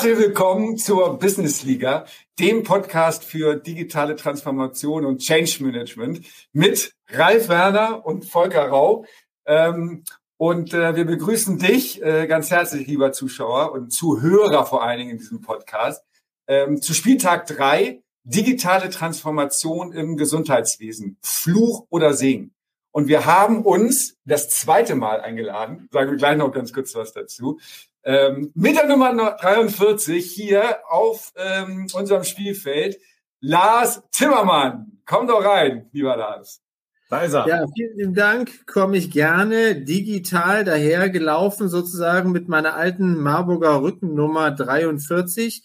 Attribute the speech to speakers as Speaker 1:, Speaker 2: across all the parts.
Speaker 1: Herzlich willkommen zur Business Liga, dem Podcast für digitale Transformation und Change Management mit Ralf Werner und Volker Rau. Ähm, und äh, wir begrüßen dich äh, ganz herzlich, lieber Zuschauer und Zuhörer vor allen Dingen in diesem Podcast, ähm, zu Spieltag drei digitale Transformation im Gesundheitswesen, Fluch oder Segen. Und wir haben uns das zweite Mal eingeladen, sagen wir gleich noch ganz kurz was dazu, ähm, mit der Nummer 43 hier auf ähm, unserem Spielfeld, Lars Timmermann. Komm doch rein, lieber Lars.
Speaker 2: Da ist er. Ja, vielen Dank. Komme ich gerne digital dahergelaufen, sozusagen mit meiner alten Marburger Rückennummer 43,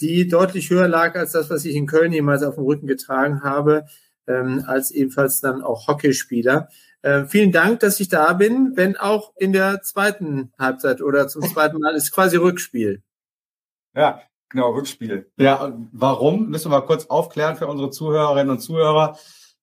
Speaker 2: die deutlich höher lag als das, was ich in Köln jemals auf dem Rücken getragen habe ähm, als ebenfalls dann auch Hockeyspieler. Äh, vielen Dank, dass ich da bin, wenn auch in der zweiten Halbzeit oder zum zweiten Mal ist quasi Rückspiel.
Speaker 1: Ja, genau, Rückspiel.
Speaker 3: Ja, warum? Müssen wir mal kurz aufklären für unsere Zuhörerinnen und Zuhörer.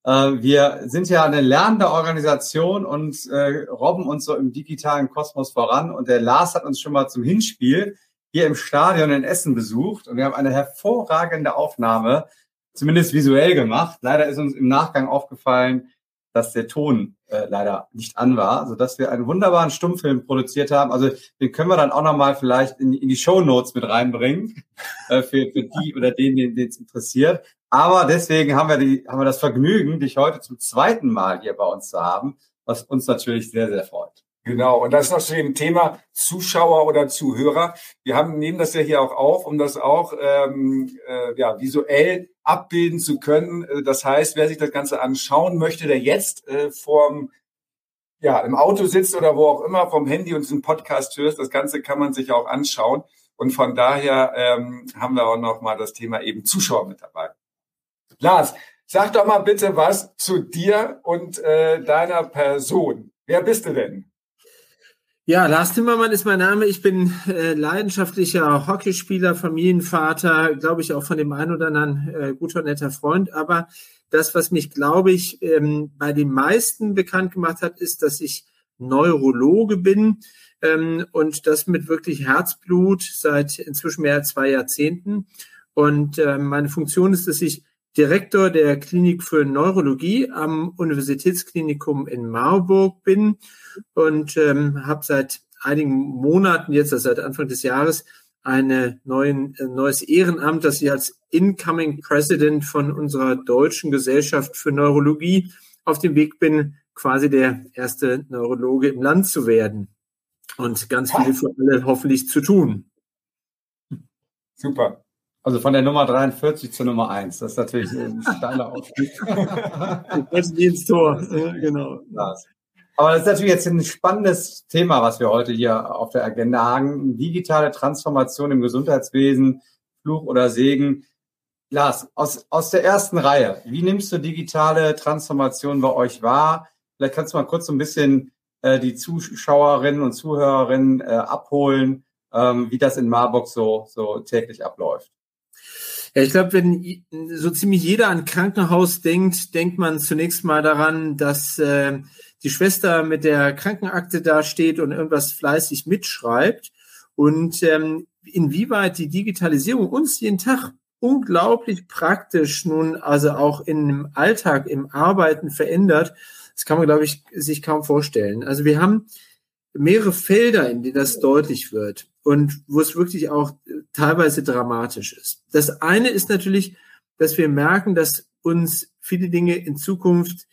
Speaker 3: Äh, wir sind ja eine lernende Organisation und äh, robben uns so im digitalen Kosmos voran. Und der Lars hat uns schon mal zum Hinspiel hier im Stadion in Essen besucht und wir haben eine hervorragende Aufnahme zumindest visuell gemacht. Leider ist uns im Nachgang aufgefallen, dass der Ton äh, leider nicht an war, so dass wir einen wunderbaren Stummfilm produziert haben. Also den können wir dann auch nochmal vielleicht in, in die Show Notes mit reinbringen äh, für, für die oder den, den es interessiert. Aber deswegen haben wir die, haben wir das Vergnügen, dich heute zum zweiten Mal hier bei uns zu haben, was uns natürlich sehr sehr freut.
Speaker 1: Genau, und das noch zu dem Thema Zuschauer oder Zuhörer. Wir haben, nehmen das ja hier auch auf, um das auch ähm, äh, ja, visuell abbilden zu können. Äh, das heißt, wer sich das Ganze anschauen möchte, der jetzt äh, vorm ja, im Auto sitzt oder wo auch immer vom Handy und diesen Podcast hört, das Ganze kann man sich auch anschauen. Und von daher ähm, haben wir auch noch mal das Thema eben Zuschauer mit dabei. Lars, sag doch mal bitte was zu dir und äh, deiner Person. Wer bist du denn?
Speaker 2: Ja, Lars Timmermann ist mein Name. Ich bin äh, leidenschaftlicher Hockeyspieler, Familienvater, glaube ich auch von dem einen oder anderen äh, guter, netter Freund. Aber das, was mich, glaube ich, ähm, bei den meisten bekannt gemacht hat, ist, dass ich Neurologe bin ähm, und das mit wirklich Herzblut seit inzwischen mehr als zwei Jahrzehnten. Und äh, meine Funktion ist, dass ich Direktor der Klinik für Neurologie am Universitätsklinikum in Marburg bin und ähm, habe seit einigen Monaten jetzt, also seit Anfang des Jahres, eine neuen, ein neues Ehrenamt, das ich als Incoming President von unserer deutschen Gesellschaft für Neurologie auf dem Weg bin, quasi der erste Neurologe im Land zu werden und ganz viel für alle hoffentlich zu tun.
Speaker 3: Super. Also von der Nummer 43 zur Nummer 1. Das ist natürlich ein steiler Aufstieg.
Speaker 2: das ist ins Tor, genau.
Speaker 3: Aber das ist natürlich jetzt ein spannendes Thema, was wir heute hier auf der Agenda haben. Digitale Transformation im Gesundheitswesen, Fluch oder Segen. Lars, aus, aus der ersten Reihe, wie nimmst du digitale Transformation bei euch wahr? Vielleicht kannst du mal kurz so ein bisschen äh, die Zuschauerinnen und Zuhörerinnen äh, abholen, ähm, wie das in Marburg so, so täglich abläuft.
Speaker 2: Ja, ich glaube, wenn so ziemlich jeder an Krankenhaus denkt, denkt man zunächst mal daran, dass äh, die Schwester mit der Krankenakte da steht und irgendwas fleißig mitschreibt. Und ähm, inwieweit die Digitalisierung uns jeden Tag unglaublich praktisch nun also auch im Alltag, im Arbeiten verändert, das kann man, glaube ich, sich kaum vorstellen. Also wir haben mehrere Felder, in denen das deutlich wird und wo es wirklich auch teilweise dramatisch ist. Das eine ist natürlich, dass wir merken, dass uns viele Dinge in Zukunft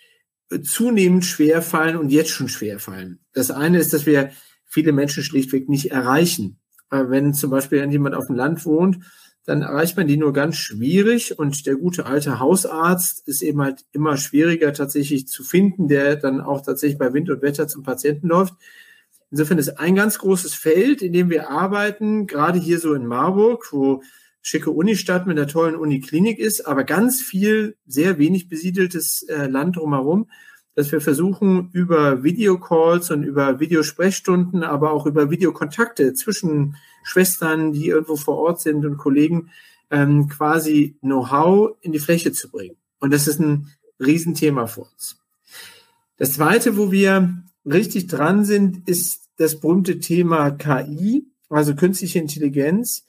Speaker 2: zunehmend schwer fallen und jetzt schon schwer fallen. Das eine ist, dass wir viele Menschen schlichtweg nicht erreichen. Wenn zum Beispiel jemand auf dem Land wohnt, dann erreicht man die nur ganz schwierig und der gute alte Hausarzt ist eben halt immer schwieriger tatsächlich zu finden, der dann auch tatsächlich bei Wind und Wetter zum Patienten läuft. Insofern ist ein ganz großes Feld, in dem wir arbeiten, gerade hier so in Marburg, wo schicke Unistadt mit einer tollen Uniklinik ist, aber ganz viel sehr wenig besiedeltes äh, Land drumherum, dass wir versuchen, über Videocalls und über Videosprechstunden, aber auch über Videokontakte zwischen Schwestern, die irgendwo vor Ort sind und Kollegen, ähm, quasi Know-how in die Fläche zu bringen. Und das ist ein Riesenthema für uns. Das Zweite, wo wir richtig dran sind, ist das berühmte Thema KI, also künstliche Intelligenz.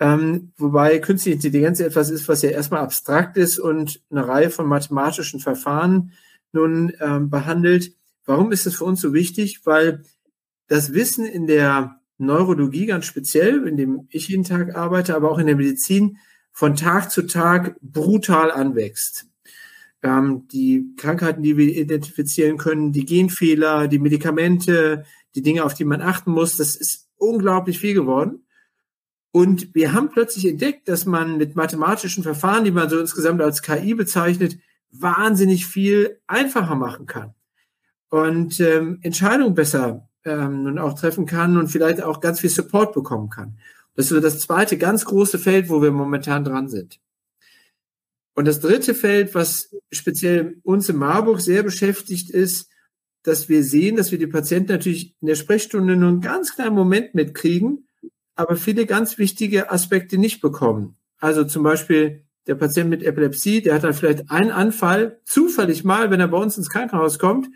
Speaker 2: Ähm, wobei künstliche Intelligenz etwas ist, was ja erstmal abstrakt ist und eine Reihe von mathematischen Verfahren nun ähm, behandelt. Warum ist es für uns so wichtig? Weil das Wissen in der Neurologie ganz speziell, in dem ich jeden Tag arbeite, aber auch in der Medizin, von Tag zu Tag brutal anwächst. Ähm, die Krankheiten, die wir identifizieren können, die Genfehler, die Medikamente, die Dinge, auf die man achten muss, das ist unglaublich viel geworden. Und wir haben plötzlich entdeckt, dass man mit mathematischen Verfahren, die man so insgesamt als KI bezeichnet, wahnsinnig viel einfacher machen kann und ähm, Entscheidungen besser ähm, nun auch treffen kann und vielleicht auch ganz viel Support bekommen kann. Das ist so das zweite ganz große Feld, wo wir momentan dran sind. Und das dritte Feld, was speziell uns in Marburg sehr beschäftigt ist, dass wir sehen, dass wir die Patienten natürlich in der Sprechstunde nur einen ganz kleinen Moment mitkriegen, aber viele ganz wichtige Aspekte nicht bekommen. Also zum Beispiel der Patient mit Epilepsie, der hat dann vielleicht einen Anfall, zufällig mal, wenn er bei uns ins Krankenhaus kommt,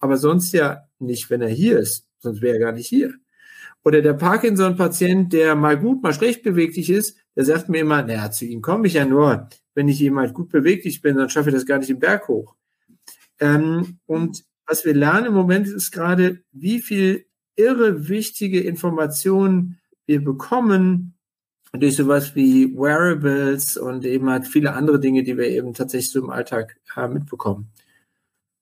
Speaker 2: aber sonst ja nicht, wenn er hier ist, sonst wäre er gar nicht hier. Oder der Parkinson-Patient, der mal gut, mal schlecht beweglich ist, der sagt mir immer, naja, zu ihm komme ich ja nur, wenn ich jemand gut beweglich bin, dann schaffe ich das gar nicht im Berg hoch. Ähm, und was wir lernen im Moment ist gerade, wie viel irre wichtige Informationen wir bekommen durch sowas wie Wearables und eben halt viele andere Dinge, die wir eben tatsächlich so im Alltag äh, mitbekommen.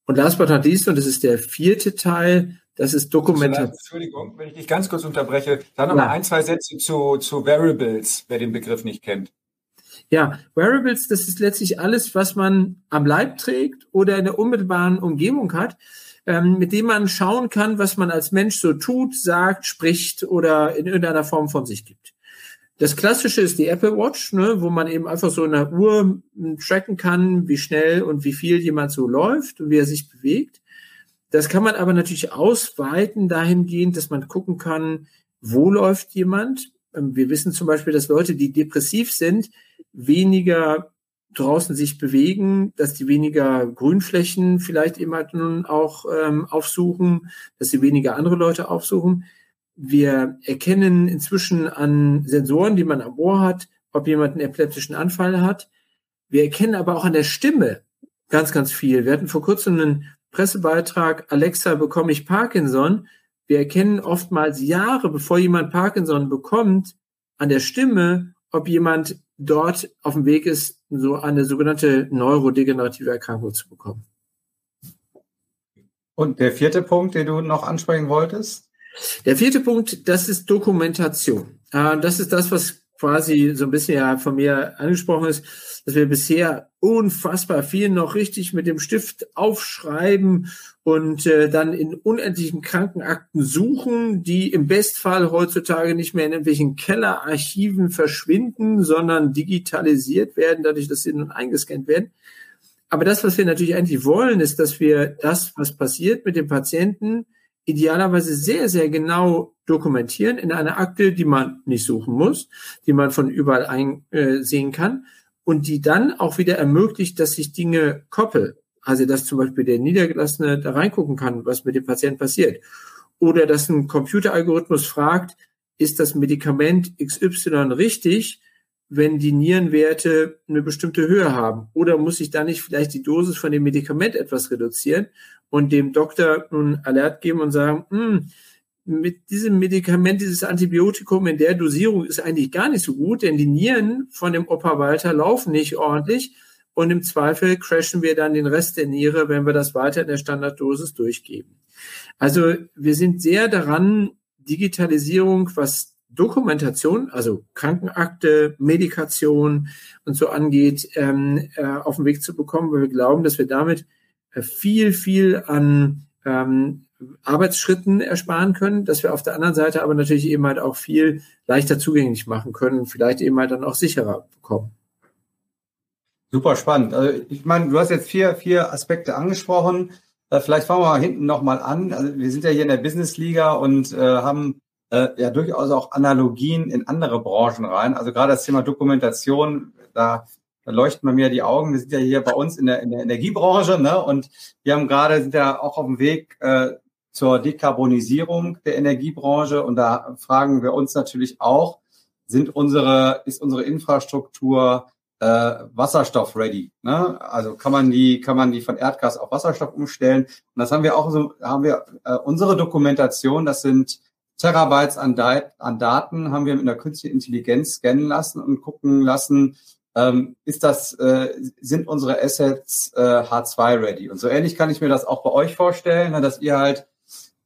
Speaker 2: Und last but not least, und das ist der vierte Teil, das ist Dokumentation.
Speaker 1: Entschuldigung, wenn ich dich ganz kurz unterbreche, dann noch ja. mal ein, zwei Sätze zu, zu Variables, wer den Begriff nicht kennt.
Speaker 2: Ja, Wearables, das ist letztlich alles, was man am Leib trägt oder in der unmittelbaren Umgebung hat, ähm, mit dem man schauen kann, was man als Mensch so tut, sagt, spricht oder in irgendeiner Form von sich gibt. Das klassische ist die Apple Watch, ne, wo man eben einfach so in der Uhr hm, tracken kann, wie schnell und wie viel jemand so läuft und wie er sich bewegt. Das kann man aber natürlich ausweiten dahingehend, dass man gucken kann, wo läuft jemand. Ähm, wir wissen zum Beispiel, dass Leute, die depressiv sind, weniger draußen sich bewegen, dass die weniger Grünflächen vielleicht eben halt nun auch ähm, aufsuchen, dass sie weniger andere Leute aufsuchen. Wir erkennen inzwischen an Sensoren, die man am Ohr hat, ob jemand einen epileptischen Anfall hat. Wir erkennen aber auch an der Stimme ganz, ganz viel. Wir hatten vor kurzem einen Pressebeitrag, Alexa, bekomme ich Parkinson? Wir erkennen oftmals Jahre, bevor jemand Parkinson bekommt, an der Stimme, ob jemand dort auf dem Weg ist, so eine sogenannte neurodegenerative Erkrankung zu bekommen.
Speaker 3: Und der vierte Punkt, den du noch ansprechen wolltest?
Speaker 2: Der vierte Punkt, das ist Dokumentation. Äh, das ist das, was quasi so ein bisschen ja von mir angesprochen ist, dass wir bisher unfassbar viel noch richtig mit dem Stift aufschreiben und äh, dann in unendlichen Krankenakten suchen, die im Bestfall heutzutage nicht mehr in irgendwelchen Kellerarchiven verschwinden, sondern digitalisiert werden, dadurch, dass sie nun eingescannt werden. Aber das, was wir natürlich eigentlich wollen, ist, dass wir das, was passiert mit dem Patienten, idealerweise sehr, sehr genau dokumentieren in einer Akte, die man nicht suchen muss, die man von überall einsehen äh, kann und die dann auch wieder ermöglicht, dass sich Dinge koppeln. Also dass zum Beispiel der Niedergelassene da reingucken kann, was mit dem Patienten passiert. Oder dass ein Computeralgorithmus fragt, ist das Medikament XY richtig, wenn die Nierenwerte eine bestimmte Höhe haben? Oder muss ich da nicht vielleicht die Dosis von dem Medikament etwas reduzieren und dem Doktor nun Alert geben und sagen, hm, mit diesem Medikament, dieses Antibiotikum in der Dosierung ist eigentlich gar nicht so gut, denn die Nieren von dem Opa Walter laufen nicht ordentlich und im Zweifel crashen wir dann den Rest der Niere, wenn wir das weiter in der Standarddosis durchgeben. Also wir sind sehr daran, Digitalisierung, was Dokumentation, also Krankenakte, Medikation und so angeht, ähm, äh, auf den Weg zu bekommen, weil wir glauben, dass wir damit äh, viel, viel an ähm, Arbeitsschritten ersparen können, dass wir auf der anderen Seite aber natürlich eben halt auch viel leichter zugänglich machen können, vielleicht eben halt dann auch sicherer bekommen.
Speaker 3: Super spannend. Also ich meine, du hast jetzt vier, vier Aspekte angesprochen. Äh, vielleicht fangen wir mal hinten nochmal an. Also wir sind ja hier in der Business Liga und äh, haben äh, ja durchaus auch Analogien in andere Branchen rein. Also gerade das Thema Dokumentation, da, da leuchten bei mir die Augen. Wir sind ja hier bei uns in der, in der Energiebranche ne? und wir haben gerade, sind ja auch auf dem Weg äh, zur Dekarbonisierung der Energiebranche und da fragen wir uns natürlich auch, sind unsere, ist unsere Infrastruktur äh, Wasserstoff-ready. Ne? Also kann man die, kann man die von Erdgas auf Wasserstoff umstellen. Und das haben wir auch so, haben wir äh, unsere Dokumentation, das sind Terabytes an, an Daten, haben wir mit einer künstlichen Intelligenz scannen lassen und gucken lassen, ähm, ist das, äh, sind unsere Assets äh, H2-ready? Und so ähnlich kann ich mir das auch bei euch vorstellen, ne, dass ihr halt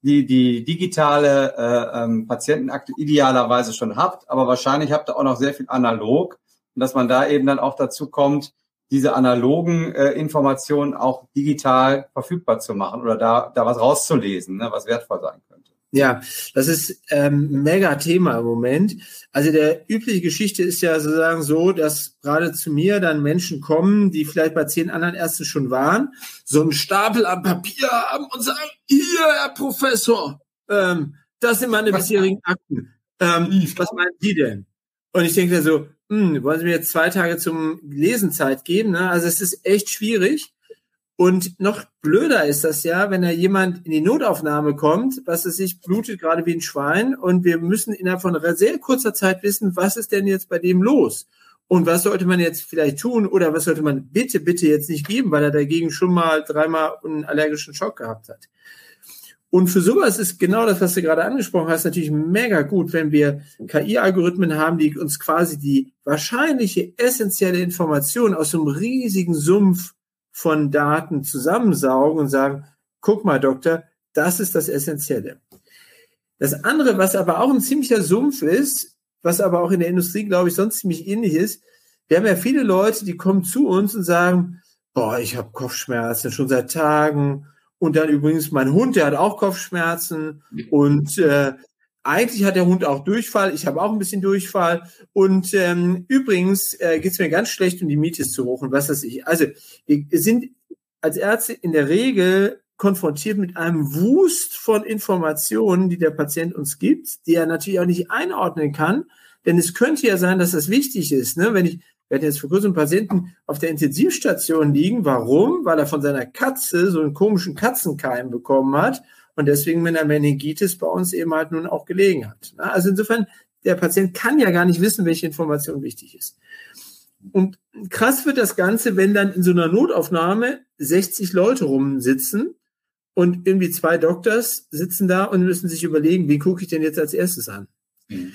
Speaker 3: die, die digitale äh, ähm, Patientenakte idealerweise schon habt, aber wahrscheinlich habt ihr auch noch sehr viel analog und dass man da eben dann auch dazu kommt, diese analogen äh, Informationen auch digital verfügbar zu machen oder da, da was rauszulesen, ne, was wertvoll sein könnte.
Speaker 2: Ja, das ist ähm, mega Thema im Moment. Also der übliche Geschichte ist ja sozusagen so, dass gerade zu mir dann Menschen kommen, die vielleicht bei zehn anderen Ärzten schon waren, so einen Stapel am Papier haben und sagen, hier, Herr Professor, ähm, das sind meine bisherigen Akten. Ähm, was meinen Sie denn? Und ich denke da so, hm, wollen Sie mir jetzt zwei Tage zum Lesenzeit geben? Ne? Also es ist echt schwierig. Und noch blöder ist das ja, wenn da jemand in die Notaufnahme kommt, was es sich blutet gerade wie ein Schwein und wir müssen innerhalb von sehr kurzer Zeit wissen, was ist denn jetzt bei dem los? Und was sollte man jetzt vielleicht tun oder was sollte man bitte, bitte jetzt nicht geben, weil er dagegen schon mal dreimal einen allergischen Schock gehabt hat. Und für sowas ist genau das, was du gerade angesprochen hast, natürlich mega gut, wenn wir KI-Algorithmen haben, die uns quasi die wahrscheinliche essentielle Information aus einem riesigen Sumpf von Daten zusammensaugen und sagen, guck mal, Doktor, das ist das Essentielle. Das andere, was aber auch ein ziemlicher Sumpf ist, was aber auch in der Industrie, glaube ich, sonst ziemlich ähnlich ist, wir haben ja viele Leute, die kommen zu uns und sagen, boah, ich habe Kopfschmerzen schon seit Tagen und dann übrigens mein Hund, der hat auch Kopfschmerzen. Und äh, eigentlich hat der Hund auch Durchfall. Ich habe auch ein bisschen Durchfall. Und ähm, übrigens äh, geht es mir ganz schlecht, um die Miete ist zu hoch und was weiß ich. Also wir sind als Ärzte in der Regel konfrontiert mit einem Wust von Informationen, die der Patient uns gibt, die er natürlich auch nicht einordnen kann. Denn es könnte ja sein, dass das wichtig ist. Ne? Wenn ich wir hatten jetzt vor kurzem einen Patienten auf der Intensivstation liegen. Warum? Weil er von seiner Katze so einen komischen Katzenkeim bekommen hat und deswegen mit einer Meningitis bei uns eben halt nun auch gelegen hat. Also insofern, der Patient kann ja gar nicht wissen, welche Information wichtig ist. Und krass wird das Ganze, wenn dann in so einer Notaufnahme 60 Leute rumsitzen und irgendwie zwei Doktors sitzen da und müssen sich überlegen, wie gucke ich denn jetzt als erstes an? Mhm.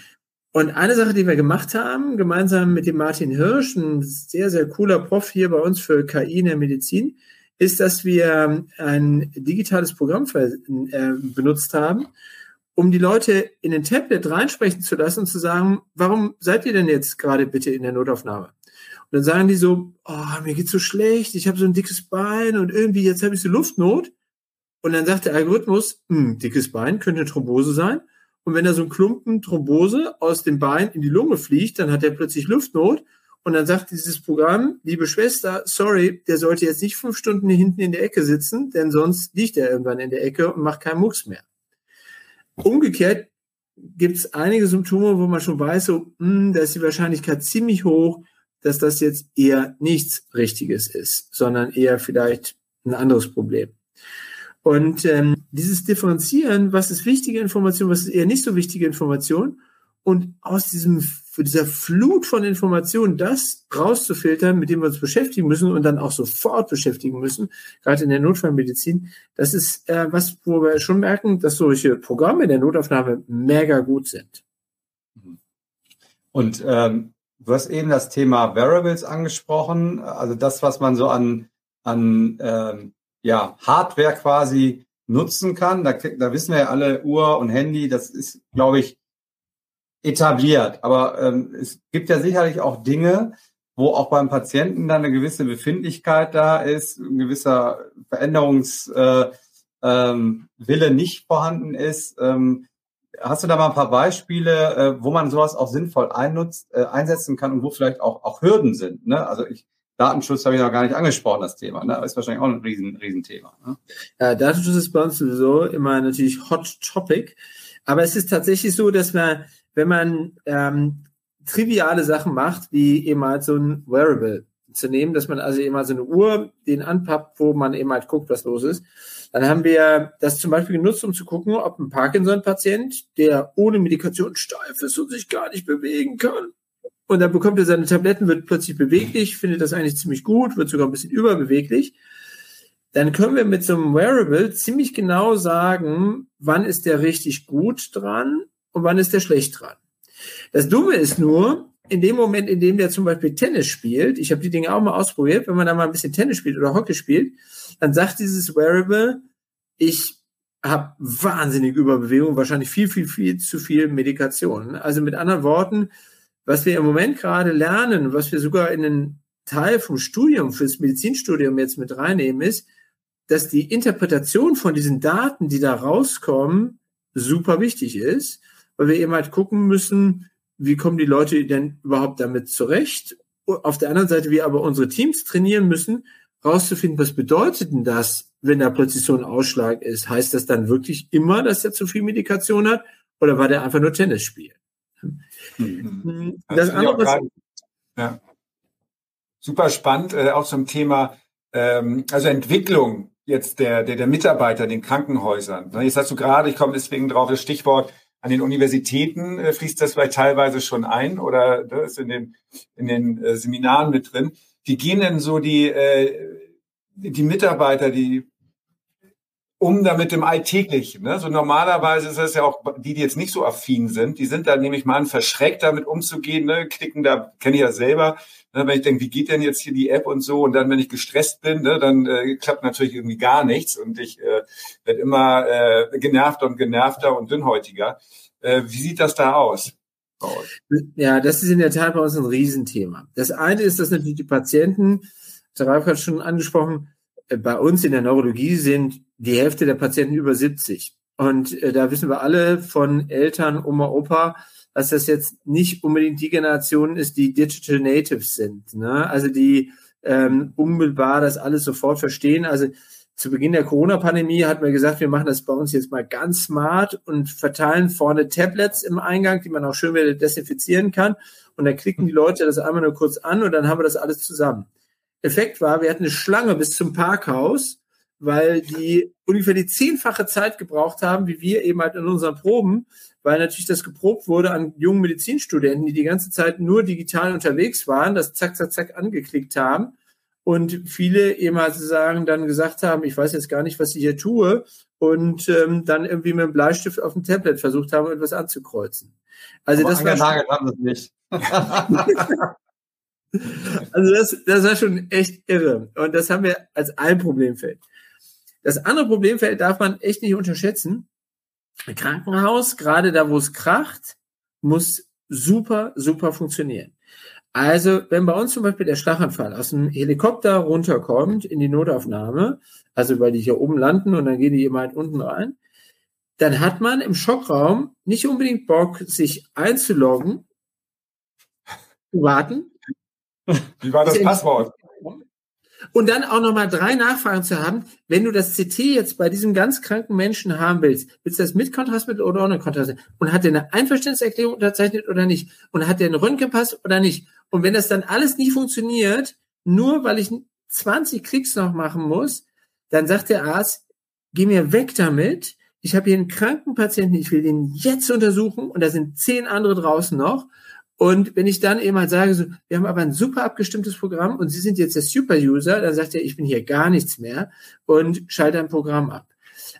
Speaker 2: Und eine Sache, die wir gemacht haben, gemeinsam mit dem Martin Hirsch, ein sehr, sehr cooler Prof hier bei uns für KI in der Medizin, ist, dass wir ein digitales Programm äh, benutzt haben, um die Leute in den Tablet reinsprechen zu lassen und zu sagen, warum seid ihr denn jetzt gerade bitte in der Notaufnahme? Und dann sagen die so, oh, mir geht's so schlecht, ich habe so ein dickes Bein und irgendwie jetzt habe ich so Luftnot. Und dann sagt der Algorithmus, hm, dickes Bein könnte eine Thrombose sein. Und wenn da so ein Klumpen Thrombose aus dem Bein in die Lunge fliegt, dann hat er plötzlich Luftnot. Und dann sagt dieses Programm, liebe Schwester, sorry, der sollte jetzt nicht fünf Stunden hinten in der Ecke sitzen, denn sonst liegt er irgendwann in der Ecke und macht keinen Mucks mehr. Umgekehrt gibt es einige Symptome, wo man schon weiß, so, mh, hm, da ist die Wahrscheinlichkeit ziemlich hoch, dass das jetzt eher nichts Richtiges ist, sondern eher vielleicht ein anderes Problem. Und ähm, dieses Differenzieren, was ist wichtige Information, was ist eher nicht so wichtige Information, und aus diesem, dieser Flut von Informationen das rauszufiltern, mit dem wir uns beschäftigen müssen und dann auch sofort beschäftigen müssen, gerade in der Notfallmedizin, das ist äh, was, wo wir schon merken, dass solche Programme in der Notaufnahme mega gut sind.
Speaker 3: Und ähm, du hast eben das Thema Variables angesprochen, also das, was man so an, an ähm, ja, Hardware quasi nutzen kann. Da, da wissen wir ja alle, Uhr und Handy, das ist, glaube ich, etabliert. Aber ähm, es gibt ja sicherlich auch Dinge, wo auch beim Patienten dann eine gewisse Befindlichkeit da ist, ein gewisser Veränderungswille äh, ähm, nicht vorhanden ist. Ähm, hast du da mal ein paar Beispiele, äh, wo man sowas auch sinnvoll einnutzt, äh, einsetzen kann und wo vielleicht auch, auch Hürden sind? Ne? Also ich Datenschutz habe ich noch gar nicht angesprochen, das Thema. Ne? ist wahrscheinlich auch ein riesen, Riesenthema. Ne?
Speaker 2: Ja, Datenschutz ist bei uns sowieso immer natürlich Hot Topic. Aber es ist tatsächlich so, dass man, wenn man ähm, triviale Sachen macht, wie eben halt so ein Wearable, zu nehmen, dass man also immer so eine Uhr den anpappt, wo man eben halt guckt, was los ist. Dann haben wir das zum Beispiel genutzt, um zu gucken, ob ein Parkinson-Patient, der ohne Medikation steif ist und sich gar nicht bewegen kann, und dann bekommt er seine Tabletten, wird plötzlich beweglich, findet das eigentlich ziemlich gut, wird sogar ein bisschen überbeweglich. Dann können wir mit so einem Wearable ziemlich genau sagen, wann ist der richtig gut dran und wann ist der schlecht dran. Das Dumme ist nur, in dem Moment, in dem der zum Beispiel Tennis spielt, ich habe die Dinge auch mal ausprobiert, wenn man da mal ein bisschen Tennis spielt oder Hockey spielt, dann sagt dieses Wearable, ich habe wahnsinnig Überbewegung, wahrscheinlich viel, viel, viel zu viel Medikation. Also mit anderen Worten, was wir im Moment gerade lernen, was wir sogar in einen Teil vom Studium, fürs Medizinstudium jetzt mit reinnehmen, ist, dass die Interpretation von diesen Daten, die da rauskommen, super wichtig ist, weil wir eben halt gucken müssen, wie kommen die Leute denn überhaupt damit zurecht? Auf der anderen Seite, wir aber unsere Teams trainieren müssen, rauszufinden, was bedeutet denn das, wenn da plötzlich so ein Ausschlag ist? Heißt das dann wirklich immer, dass er zu viel Medikation hat? Oder war der einfach nur Tennis spielen?
Speaker 1: Mhm. Das, das andere, grad, ja. Super spannend, äh, auch zum Thema, ähm, also Entwicklung jetzt der, der, der Mitarbeiter in den Krankenhäusern. Jetzt hast du gerade, ich komme deswegen drauf, das Stichwort, an den Universitäten äh, fließt das vielleicht teilweise schon ein oder das ne, ist in den, in den äh, Seminaren mit drin. Wie gehen denn so die, äh, die Mitarbeiter, die um damit im Alltäglichen. Ne? So normalerweise ist es ja auch die, die jetzt nicht so affin sind, die sind da nämlich mal verschreckt, damit umzugehen, ne? klicken da, kenne ich ja selber, ne? wenn ich denke, wie geht denn jetzt hier die App und so und dann, wenn ich gestresst bin, ne? dann äh, klappt natürlich irgendwie gar nichts und ich äh, werde immer äh, genervter und genervter und dünnhäutiger. Äh, wie sieht das da aus?
Speaker 2: Ja, das ist in der Tat bei uns ein Riesenthema. Das eine ist, dass natürlich die Patienten, der Ralf hat schon angesprochen, bei uns in der Neurologie sind die Hälfte der Patienten über 70. Und äh, da wissen wir alle von Eltern, Oma, Opa, dass das jetzt nicht unbedingt die Generation ist, die Digital Natives sind. Ne? Also die ähm, unmittelbar das alles sofort verstehen. Also zu Beginn der Corona-Pandemie hatten wir gesagt, wir machen das bei uns jetzt mal ganz smart und verteilen vorne Tablets im Eingang, die man auch schön wieder desinfizieren kann. Und dann klicken die Leute das einmal nur kurz an und dann haben wir das alles zusammen. Effekt war, wir hatten eine Schlange bis zum Parkhaus, weil die ungefähr die zehnfache Zeit gebraucht haben, wie wir eben halt in unseren Proben, weil natürlich das geprobt wurde an jungen Medizinstudenten, die die ganze Zeit nur digital unterwegs waren, das zack, zack, zack angeklickt haben und viele eben halt sozusagen dann gesagt haben, ich weiß jetzt gar nicht, was ich hier tue und ähm, dann irgendwie mit dem Bleistift auf dem Tablet versucht haben, etwas anzukreuzen.
Speaker 3: Also Aber das war haben das nicht.
Speaker 2: Also das, das war schon echt irre. Und das haben wir als ein Problemfeld. Das andere Problemfeld darf man echt nicht unterschätzen. Ein Krankenhaus, gerade da, wo es kracht, muss super, super funktionieren. Also, wenn bei uns zum Beispiel der Schlaganfall aus dem Helikopter runterkommt in die Notaufnahme, also weil die hier oben landen und dann gehen die immer halt unten rein, dann hat man im Schockraum nicht unbedingt Bock, sich einzuloggen, warten,
Speaker 1: wie war das Passwort?
Speaker 2: Und dann auch nochmal drei Nachfragen zu haben, wenn du das CT jetzt bei diesem ganz kranken Menschen haben willst, willst du das mit Kontrastmittel oder ohne Kontrastmittel? Und hat der eine Einverständniserklärung unterzeichnet oder nicht? Und hat der einen Röntgenpass oder nicht? Und wenn das dann alles nicht funktioniert, nur weil ich 20 Klicks noch machen muss, dann sagt der Arzt, geh mir weg damit. Ich habe hier einen kranken Patienten, ich will den jetzt untersuchen und da sind zehn andere draußen noch. Und wenn ich dann eben halt sage, so, wir haben aber ein super abgestimmtes Programm und Sie sind jetzt der Super-User, dann sagt er, ich bin hier gar nichts mehr und schalte ein Programm ab.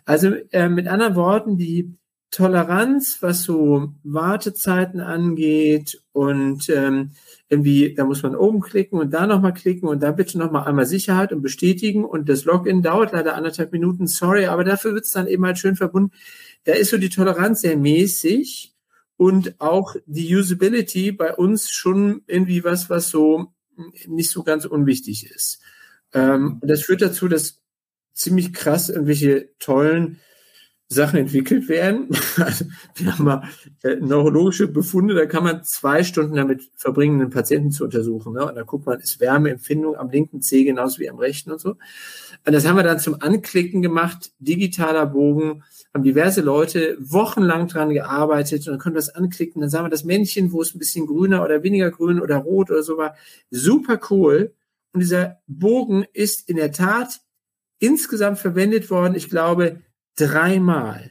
Speaker 2: Also äh, mit anderen Worten, die Toleranz, was so Wartezeiten angeht und ähm, irgendwie, da muss man oben klicken und da nochmal klicken und da bitte nochmal einmal Sicherheit und bestätigen und das Login dauert leider anderthalb Minuten, sorry, aber dafür wird es dann eben halt schön verbunden. Da ist so die Toleranz sehr mäßig und auch die Usability bei uns schon irgendwie was, was so nicht so ganz unwichtig ist. Ähm, das führt dazu, dass ziemlich krass irgendwelche tollen Sachen entwickelt werden. Also, wir haben mal äh, neurologische Befunde, da kann man zwei Stunden damit verbringen, einen Patienten zu untersuchen. Ne? Und da guckt man, ist Wärmeempfindung am linken Zeh genauso wie am rechten und so. Und das haben wir dann zum Anklicken gemacht, digitaler Bogen, haben diverse Leute wochenlang dran gearbeitet und dann konnten wir das anklicken. Dann sahen wir das Männchen, wo es ein bisschen grüner oder weniger grün oder rot oder so war. Super cool. Und dieser Bogen ist in der Tat insgesamt verwendet worden, ich glaube, dreimal.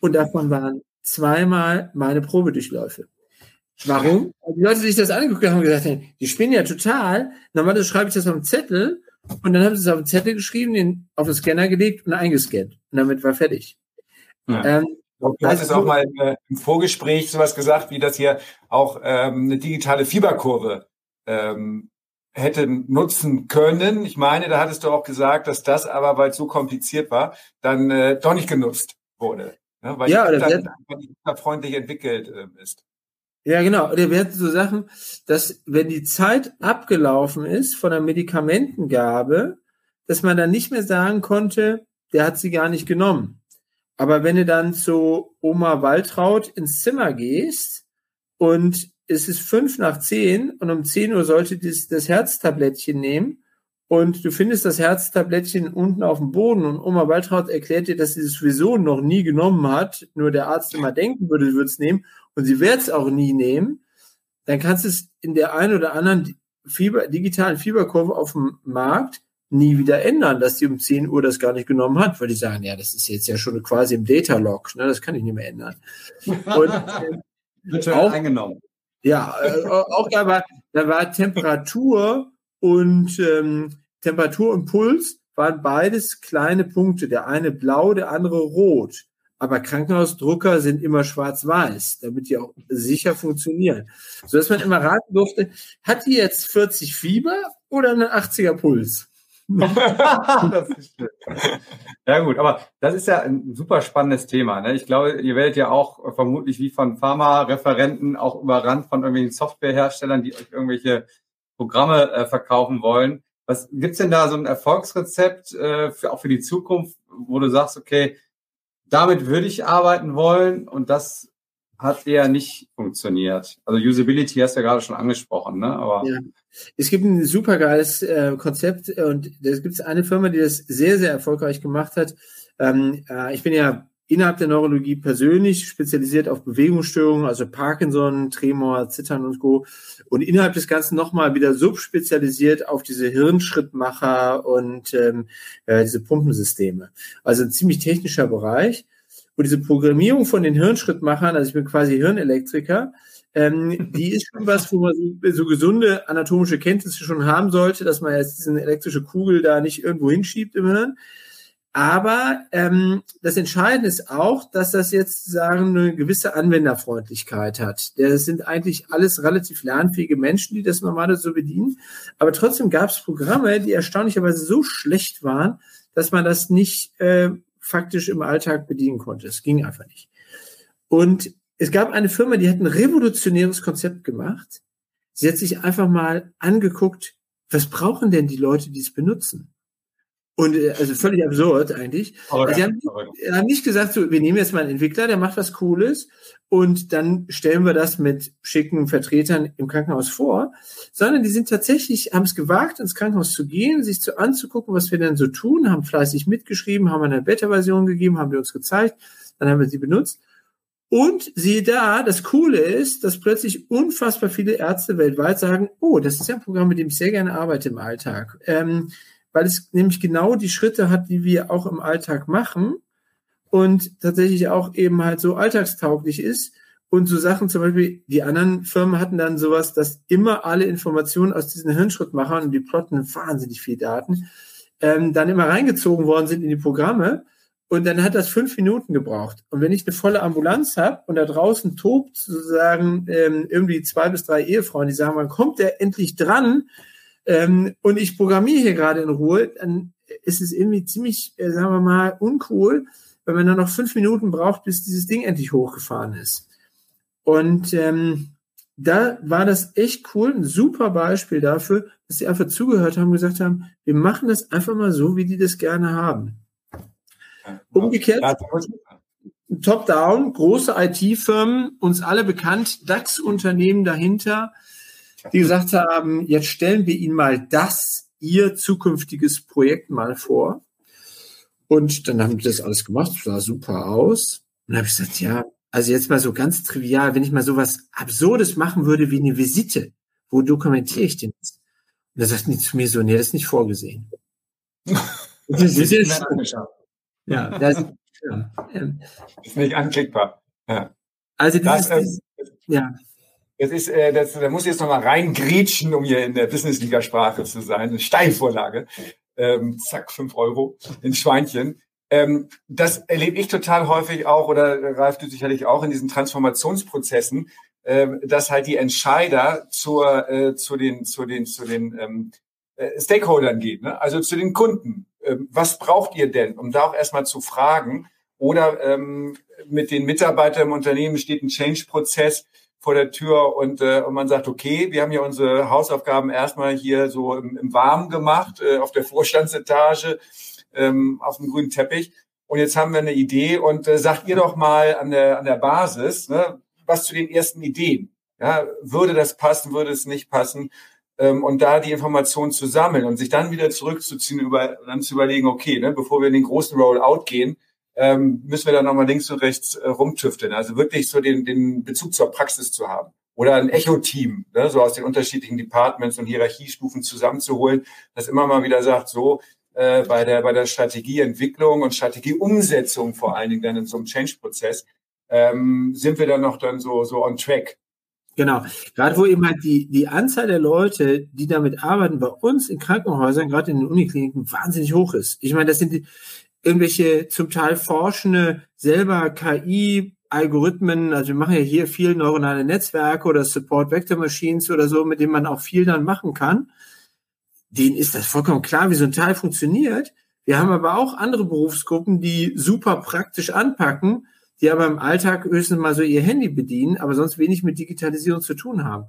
Speaker 2: Und davon waren zweimal meine Probedurchläufe. Warum? Die Leute, die sich das angeguckt haben, haben gesagt, die spinnen ja total. Normalerweise schreibe ich das auf einen Zettel und dann haben sie es auf einen Zettel geschrieben, den auf den Scanner gelegt und eingescannt. Und damit war fertig.
Speaker 1: Ja. Ähm, du hast es auch mal äh, im Vorgespräch sowas gesagt, wie das hier auch ähm, eine digitale Fieberkurve ähm, hätte nutzen können. Ich meine, da hattest du auch gesagt, dass das aber, weil es so kompliziert war, dann äh, doch nicht genutzt wurde. Ne? Weil ja, dann wird, freundlich entwickelt äh, ist.
Speaker 2: Ja, genau. Oder wir hatten so Sachen, dass wenn die Zeit abgelaufen ist von der Medikamentengabe, dass man dann nicht mehr sagen konnte, der hat sie gar nicht genommen. Aber wenn du dann zu Oma Waltraud ins Zimmer gehst und es ist fünf nach zehn und um zehn Uhr sollte das, das Herztablettchen nehmen. Und du findest das Herztablettchen unten auf dem Boden. Und Oma Waltraud erklärt dir, dass sie es sowieso noch nie genommen hat, nur der Arzt immer denken würde, sie würde es nehmen. Und sie wird es auch nie nehmen, dann kannst du es in der einen oder anderen Fieber, digitalen Fieberkurve auf dem Markt nie wieder ändern, dass sie um 10 Uhr das gar nicht genommen hat, weil die sagen, ja, das ist jetzt ja schon quasi im Data-Log, ne, das kann ich nicht mehr ändern. Und,
Speaker 3: äh, auch, eingenommen.
Speaker 2: Ja, äh, auch da war, da war Temperatur und ähm, Temperatur und Puls waren beides kleine Punkte. Der eine blau, der andere rot. Aber Krankenhausdrucker sind immer schwarz-weiß, damit die auch sicher funktionieren. So dass man immer raten durfte, hat die jetzt 40 Fieber oder einen 80er Puls?
Speaker 3: Ja gut, aber das ist ja ein super spannendes Thema. Ne? Ich glaube, ihr werdet ja auch vermutlich wie von Pharma-Referenten auch überrannt von irgendwelchen Softwareherstellern, die euch irgendwelche Programme äh, verkaufen wollen. Was gibt's denn da so ein Erfolgsrezept äh, für, auch für die Zukunft, wo du sagst, okay, damit würde ich arbeiten wollen und das hat eher nicht funktioniert. Also Usability hast du ja gerade schon angesprochen, ne? Aber ja.
Speaker 2: Es gibt ein super geiles äh, Konzept und es gibt eine Firma, die das sehr, sehr erfolgreich gemacht hat. Ähm, äh, ich bin ja innerhalb der Neurologie persönlich spezialisiert auf Bewegungsstörungen, also Parkinson, Tremor, Zittern und Co. Und innerhalb des Ganzen nochmal wieder subspezialisiert auf diese Hirnschrittmacher und ähm, äh, diese Pumpensysteme. Also ein ziemlich technischer Bereich. Und diese Programmierung von den Hirnschrittmachern, also ich bin quasi Hirnelektriker, ähm, die ist schon was, wo man so, so, gesunde anatomische Kenntnisse schon haben sollte, dass man jetzt diese elektrische Kugel da nicht irgendwo hinschiebt im Hirn. Aber ähm, das Entscheidende ist auch, dass das jetzt sagen eine gewisse Anwenderfreundlichkeit hat. Das sind eigentlich alles relativ lernfähige Menschen, die das normalerweise so bedienen. Aber trotzdem gab es Programme, die erstaunlicherweise so schlecht waren, dass man das nicht äh, faktisch im Alltag bedienen konnte. Es ging einfach nicht. Und es gab eine Firma, die hat ein revolutionäres Konzept gemacht. Sie hat sich einfach mal angeguckt, was brauchen denn die Leute, die es benutzen? Und äh, also völlig absurd eigentlich. Also sie haben, haben, nicht gesagt, so, wir nehmen jetzt mal einen Entwickler, der macht was Cooles und dann stellen wir das mit schicken Vertretern im Krankenhaus vor, sondern die sind tatsächlich, haben es gewagt, ins Krankenhaus zu gehen, sich zu anzugucken, was wir denn so tun, haben fleißig mitgeschrieben, haben eine Beta-Version gegeben, haben die uns gezeigt, dann haben wir sie benutzt. Und siehe da, das Coole ist, dass plötzlich unfassbar viele Ärzte weltweit sagen, oh, das ist ja ein Programm, mit dem ich sehr gerne arbeite im Alltag. Ähm, weil es nämlich genau die Schritte hat, die wir auch im Alltag machen und tatsächlich auch eben halt so alltagstauglich ist. Und so Sachen zum Beispiel, die anderen Firmen hatten dann sowas, dass immer alle Informationen aus diesen Hirnschrittmachern und die plotten wahnsinnig viel Daten, ähm, dann immer reingezogen worden sind in die Programme. Und dann hat das fünf Minuten gebraucht. Und wenn ich eine volle Ambulanz habe und da draußen tobt sozusagen ähm, irgendwie zwei bis drei Ehefrauen, die sagen, wann kommt der endlich dran? Ähm, und ich programmiere hier gerade in Ruhe, dann ist es irgendwie ziemlich, äh, sagen wir mal, uncool, wenn man dann noch fünf Minuten braucht, bis dieses Ding endlich hochgefahren ist. Und ähm, da war das echt cool, ein super Beispiel dafür, dass sie einfach zugehört haben und gesagt haben, wir machen das einfach mal so, wie die das gerne haben. Umgekehrt, top-down, große IT-Firmen, uns alle bekannt, DAX-Unternehmen dahinter, die gesagt haben, jetzt stellen wir Ihnen mal das, Ihr zukünftiges Projekt mal vor. Und dann haben die das alles gemacht, sah super aus. Und dann habe ich gesagt, ja, also jetzt mal so ganz trivial, wenn ich mal so was Absurdes machen würde wie eine Visite, wo dokumentiere ich denn das? Und Da sagt nicht zu mir so, nee, das ist nicht vorgesehen.
Speaker 1: das ist jetzt
Speaker 2: ja, das,
Speaker 1: ja, ähm, ist nicht anklickbar. Ja.
Speaker 2: Also das, das ist,
Speaker 1: äh, ja. Das ist, äh, das, da muss ich jetzt nochmal reingrätschen, um hier in der Business-Liga-Sprache zu sein. Eine Steilvorlage. Ähm, zack, fünf Euro in Schweinchen. Ähm, das erlebe ich total häufig auch, oder Ralf, du sicherlich auch in diesen Transformationsprozessen, äh, dass halt die Entscheider zur, äh, zu den, zu den, zu den ähm, äh, Stakeholdern geht, ne? also zu den Kunden. Ähm, was braucht ihr denn? Um da auch erstmal zu fragen. Oder ähm, mit den Mitarbeitern im Unternehmen steht ein Change-Prozess vor der Tür und, äh, und man sagt, okay, wir haben ja unsere Hausaufgaben erstmal hier so im, im Warmen gemacht, äh, auf der Vorstandsetage, ähm, auf dem grünen Teppich. Und jetzt haben wir eine Idee und äh, sagt ihr doch mal an der, an der Basis, ne, was zu den ersten Ideen. Ja, würde das passen, würde es nicht passen? ähm, und da die Informationen zu sammeln und sich dann wieder zurückzuziehen, über, dann zu überlegen, okay, ne, bevor wir in den großen Rollout gehen, ähm, müssen wir dann nochmal links und rechts äh, rumtüfteln. Also wirklich so den, den Bezug zur Praxis zu haben. Oder ein Echo-Team, ne, so aus den unterschiedlichen Departments und Hierarchiestufen zusammenzuholen, das immer mal wieder sagt, so, äh, bei der, bei der Strategieentwicklung und Strategieumsetzung vor allen Dingen dann in so einem Change-Prozess, ähm, sind wir dann noch dann so, so on track.
Speaker 2: Genau. Gerade wo eben halt die, die Anzahl der Leute, die damit arbeiten, bei uns in Krankenhäusern, gerade in den Unikliniken, wahnsinnig hoch ist. Ich meine, das sind die, irgendwelche zum Teil forschende, selber KI, Algorithmen, also wir machen ja hier viel neuronale Netzwerke oder Support Vector Machines oder so, mit denen man auch viel dann machen kann. Denen ist das vollkommen klar, wie so ein Teil funktioniert. Wir haben aber auch andere Berufsgruppen, die super praktisch anpacken die aber im Alltag höchstens mal so ihr Handy bedienen, aber sonst wenig mit Digitalisierung zu tun haben.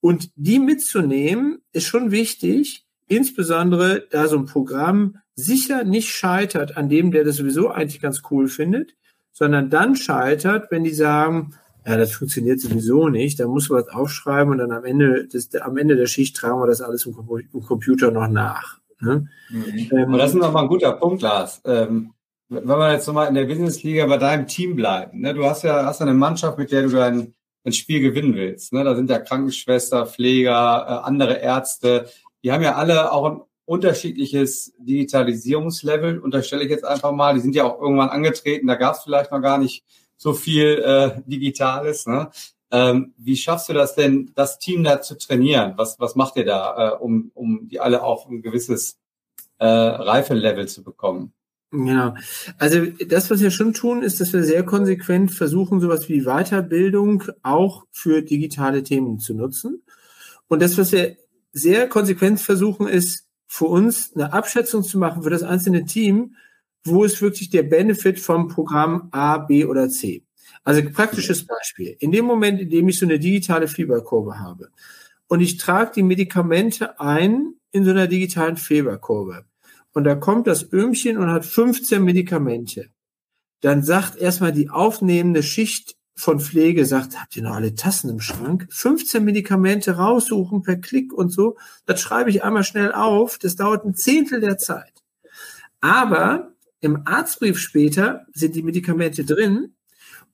Speaker 2: Und die mitzunehmen, ist schon wichtig, insbesondere da so ein Programm sicher nicht scheitert an dem, der das sowieso eigentlich ganz cool findet, sondern dann scheitert, wenn die sagen, ja, das funktioniert sowieso nicht, da muss man was aufschreiben und dann am Ende, des, am Ende der Schicht tragen wir das alles im, im Computer noch nach. Ne?
Speaker 3: Mhm. Ähm, das ist nochmal ein guter Punkt, Lars. Ähm, wenn wir jetzt nochmal in der Businessliga bei deinem Team bleiben, ne, du hast ja hast eine Mannschaft, mit der du dein, ein Spiel gewinnen willst. Ne? Da sind ja Krankenschwester, Pfleger, äh, andere Ärzte. Die haben ja alle auch ein unterschiedliches Digitalisierungslevel, unterstelle ich jetzt einfach mal. Die sind ja auch irgendwann angetreten, da gab es vielleicht noch gar nicht so viel äh, Digitales. Ne? Ähm, wie schaffst du das denn, das Team da zu trainieren? Was, was macht ihr da, äh, um, um die alle auf ein gewisses äh, Reifelevel zu bekommen?
Speaker 2: Genau. Also das, was wir schon tun, ist, dass wir sehr konsequent versuchen, sowas wie Weiterbildung auch für digitale Themen zu nutzen. Und das, was wir sehr konsequent versuchen, ist für uns eine Abschätzung zu machen für das einzelne Team, wo ist wirklich der Benefit vom Programm A, B oder C. Also praktisches Beispiel. In dem Moment, in dem ich so eine digitale Fieberkurve habe und ich trage die Medikamente ein in so einer digitalen Fieberkurve, und da kommt das Öhmchen und hat 15 Medikamente. Dann sagt erstmal die aufnehmende Schicht von Pflege, sagt, habt ihr noch alle Tassen im Schrank? 15 Medikamente raussuchen per Klick und so. Das schreibe ich einmal schnell auf. Das dauert ein Zehntel der Zeit. Aber im Arztbrief später sind die Medikamente drin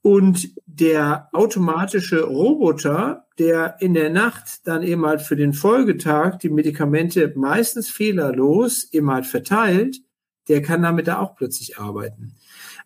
Speaker 2: und der automatische Roboter, der in der Nacht dann eben halt für den Folgetag die Medikamente meistens fehlerlos eben halt verteilt, der kann damit da auch plötzlich arbeiten.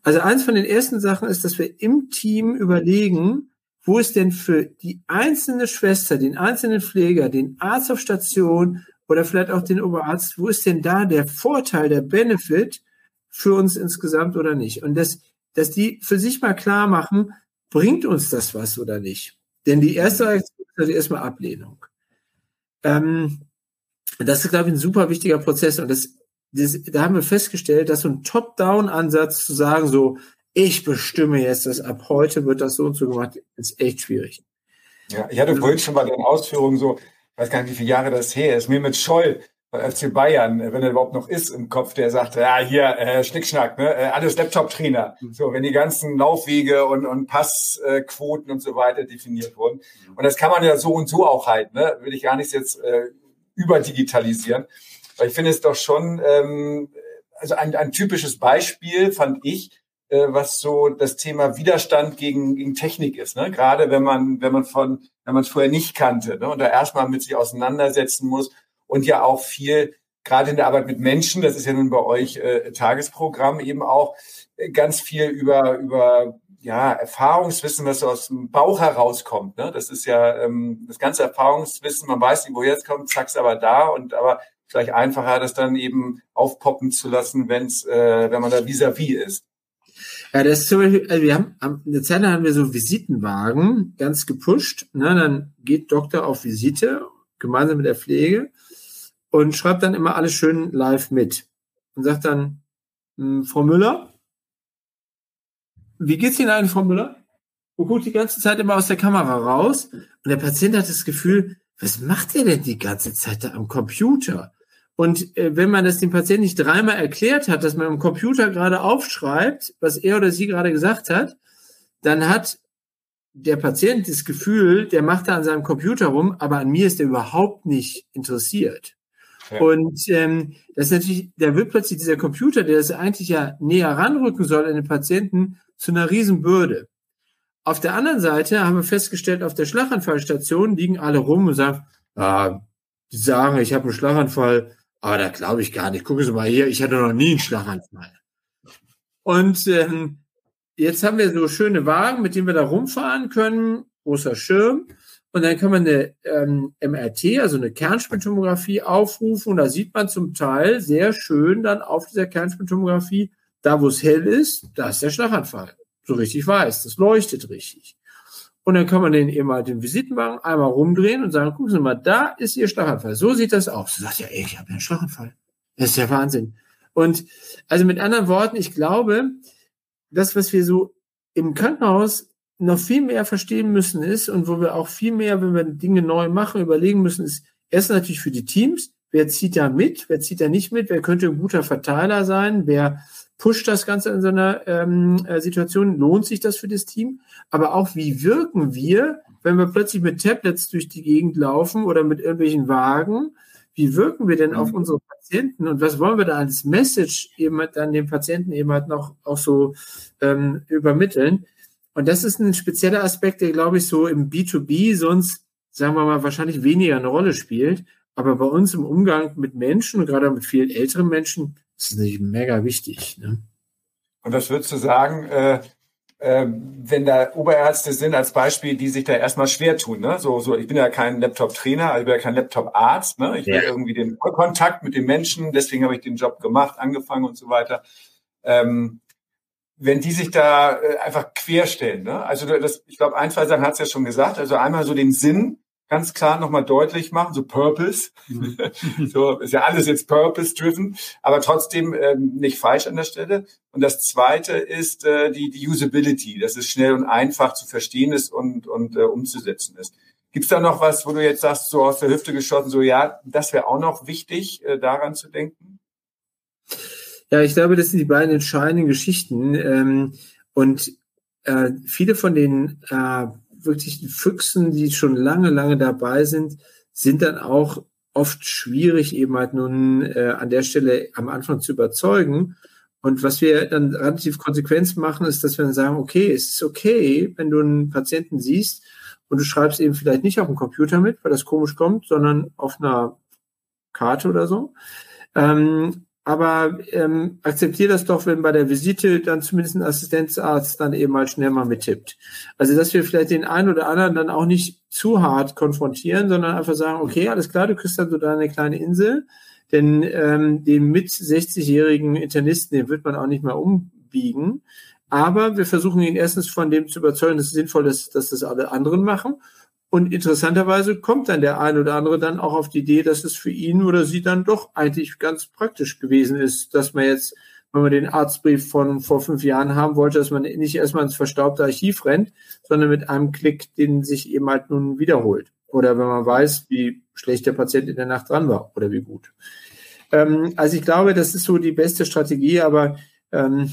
Speaker 2: Also eins von den ersten Sachen ist, dass wir im Team überlegen, wo ist denn für die einzelne Schwester, den einzelnen Pfleger, den Arzt auf Station oder vielleicht auch den Oberarzt, wo ist denn da der Vorteil, der Benefit für uns insgesamt oder nicht? Und das dass die für sich mal klar machen, bringt uns das was oder nicht? Denn die erste Reaktion ist natürlich erstmal Ablehnung. Ähm, das ist, glaube ich, ein super wichtiger Prozess. Und das, das, da haben wir festgestellt, dass so ein Top-Down-Ansatz zu sagen, so, ich bestimme jetzt, dass ab heute wird das so und so gemacht, ist echt schwierig.
Speaker 1: Ja, ich hatte vorhin schon bei den Ausführungen so, ich weiß gar nicht, wie viele Jahre das her ist, mir mit Scholl FC Bayern, wenn er überhaupt noch ist im Kopf, der sagt, ja, hier, äh, Schnickschnack, ne? Äh, alles Laptop-Trainer. Mhm. So, wenn die ganzen Laufwege und, und Passquoten und so weiter definiert wurden. Und das kann man ja so und so auch halten, ne? Will ich gar nicht jetzt äh, überdigitalisieren. Weil ich finde es doch schon, ähm, also ein, ein typisches Beispiel fand ich, äh, was so das Thema Widerstand gegen, gegen Technik ist. Ne? Gerade wenn man, wenn man von, wenn man es vorher nicht kannte ne? und da erstmal mit sich auseinandersetzen muss und ja auch viel, gerade in der Arbeit mit Menschen, das ist ja nun bei euch äh, Tagesprogramm eben auch, äh, ganz viel über, über ja, Erfahrungswissen, was so aus dem Bauch herauskommt. Ne? Das ist ja ähm, das ganze Erfahrungswissen, man weiß nicht, woher es kommt, zack's aber da und aber vielleicht einfacher, das dann eben aufpoppen zu lassen, wenn's, äh, wenn man da vis-à-vis -vis ist.
Speaker 2: Ja, das ist zum Beispiel, also wir haben, eine Zeit lang haben wir so Visitenwagen ganz gepusht. Ne? Dann geht Doktor auf Visite, gemeinsam mit der Pflege, und schreibt dann immer alles schön live mit. Und sagt dann, hm, Frau Müller, wie geht's Ihnen eigentlich, Frau Müller? Und guckt die ganze Zeit immer aus der Kamera raus. Und der Patient hat das Gefühl, was macht er denn die ganze Zeit da am Computer? Und äh, wenn man das dem Patienten nicht dreimal erklärt hat, dass man am Computer gerade aufschreibt, was er oder sie gerade gesagt hat, dann hat der Patient das Gefühl, der macht da an seinem Computer rum, aber an mir ist er überhaupt nicht interessiert. Ja. Und ähm, das ist natürlich, da wird plötzlich dieser Computer, der das eigentlich ja näher ranrücken soll an den Patienten, zu einer Riesenbürde. Auf der anderen Seite haben wir festgestellt, auf der Schlaganfallstation liegen alle rum und sagen, ah, die sagen, ich habe einen Schlaganfall, aber da glaube ich gar nicht. Gucken Sie mal hier, ich hatte noch nie einen Schlaganfall. Und ähm, jetzt haben wir so schöne Wagen, mit denen wir da rumfahren können, großer Schirm. Und dann kann man eine ähm, MRT, also eine Kernspintomographie aufrufen. Und da sieht man zum Teil sehr schön dann auf dieser Kernspintomographie, da wo es hell ist, da ist der Schlaganfall. So richtig weiß, das leuchtet richtig. Und dann kann man den eben halt den Visitenwagen einmal rumdrehen und sagen, gucken Sie mal, da ist Ihr Schlaganfall. So sieht das aus. Du sagst ja, ey, ich habe einen Schlaganfall. Das ist ja Wahnsinn. Und also mit anderen Worten, ich glaube, das, was wir so im Krankenhaus noch viel mehr verstehen müssen ist und wo wir auch viel mehr, wenn wir Dinge neu machen, überlegen müssen, ist erst natürlich für die Teams, wer zieht da mit, wer zieht da nicht mit, wer könnte ein guter Verteiler sein, wer pusht das Ganze in so einer ähm, äh, Situation, lohnt sich das für das Team, aber auch wie wirken wir, wenn wir plötzlich mit Tablets durch die Gegend laufen oder mit irgendwelchen Wagen, wie wirken wir denn auf mhm. unsere Patienten und was wollen wir da als Message eben dann dem Patienten eben halt noch auch so ähm, übermitteln? Und das ist ein spezieller Aspekt, der, glaube ich, so im B2B sonst, sagen wir mal, wahrscheinlich weniger eine Rolle spielt. Aber bei uns im Umgang mit Menschen, gerade mit vielen älteren Menschen, das ist natürlich mega wichtig. Ne?
Speaker 1: Und was würdest du sagen, äh, äh, wenn da Oberärzte sind als Beispiel, die sich da erstmal schwer tun? Ne? So, so, ich bin ja kein Laptop-Trainer, also ich bin ja kein Laptop-Arzt. Ne? Ich ja. will irgendwie den Kontakt mit den Menschen, deswegen habe ich den Job gemacht, angefangen und so weiter. Ähm, wenn die sich da äh, einfach querstellen. Ne? Also das, ich glaube, ein, zwei Sachen hat es ja schon gesagt. Also einmal so den Sinn ganz klar nochmal deutlich machen, so Purpose. Mhm. so ist ja alles jetzt Purpose-driven, aber trotzdem ähm, nicht falsch an der Stelle. Und das zweite ist äh, die, die Usability, dass es schnell und einfach zu verstehen ist und, und äh, umzusetzen ist. Gibt's da noch was, wo du jetzt sagst, so aus der Hüfte geschossen, so ja, das wäre auch noch wichtig, äh, daran zu denken?
Speaker 2: Ja, ich glaube, das sind die beiden entscheidenden Geschichten. Ähm, und äh, viele von den äh, wirklich Füchsen, die schon lange, lange dabei sind, sind dann auch oft schwierig, eben halt nun äh, an der Stelle am Anfang zu überzeugen. Und was wir dann relativ konsequent machen, ist, dass wir dann sagen, okay, es ist okay, wenn du einen Patienten siehst und du schreibst eben vielleicht nicht auf dem Computer mit, weil das komisch kommt, sondern auf einer Karte oder so. Ähm, aber ähm, akzeptiere das doch, wenn bei der Visite dann zumindest ein Assistenzarzt dann eben mal schnell mal mittippt. Also dass wir vielleicht den einen oder anderen dann auch nicht zu hart konfrontieren, sondern einfach sagen, okay, alles klar, du kriegst dann so deine kleine Insel, denn ähm, den mit 60-jährigen Internisten, den wird man auch nicht mehr umbiegen. Aber wir versuchen ihn erstens von dem zu überzeugen, dass es sinnvoll ist, dass das alle anderen machen. Und interessanterweise kommt dann der ein oder andere dann auch auf die Idee, dass es für ihn oder sie dann doch eigentlich ganz praktisch gewesen ist, dass man jetzt, wenn man den Arztbrief von vor fünf Jahren haben wollte, dass man nicht erstmal ins verstaubte Archiv rennt, sondern mit einem Klick den sich eben halt nun wiederholt. Oder wenn man weiß, wie schlecht der Patient in der Nacht dran war oder wie gut. Ähm, also ich glaube, das ist so die beste Strategie, aber ähm,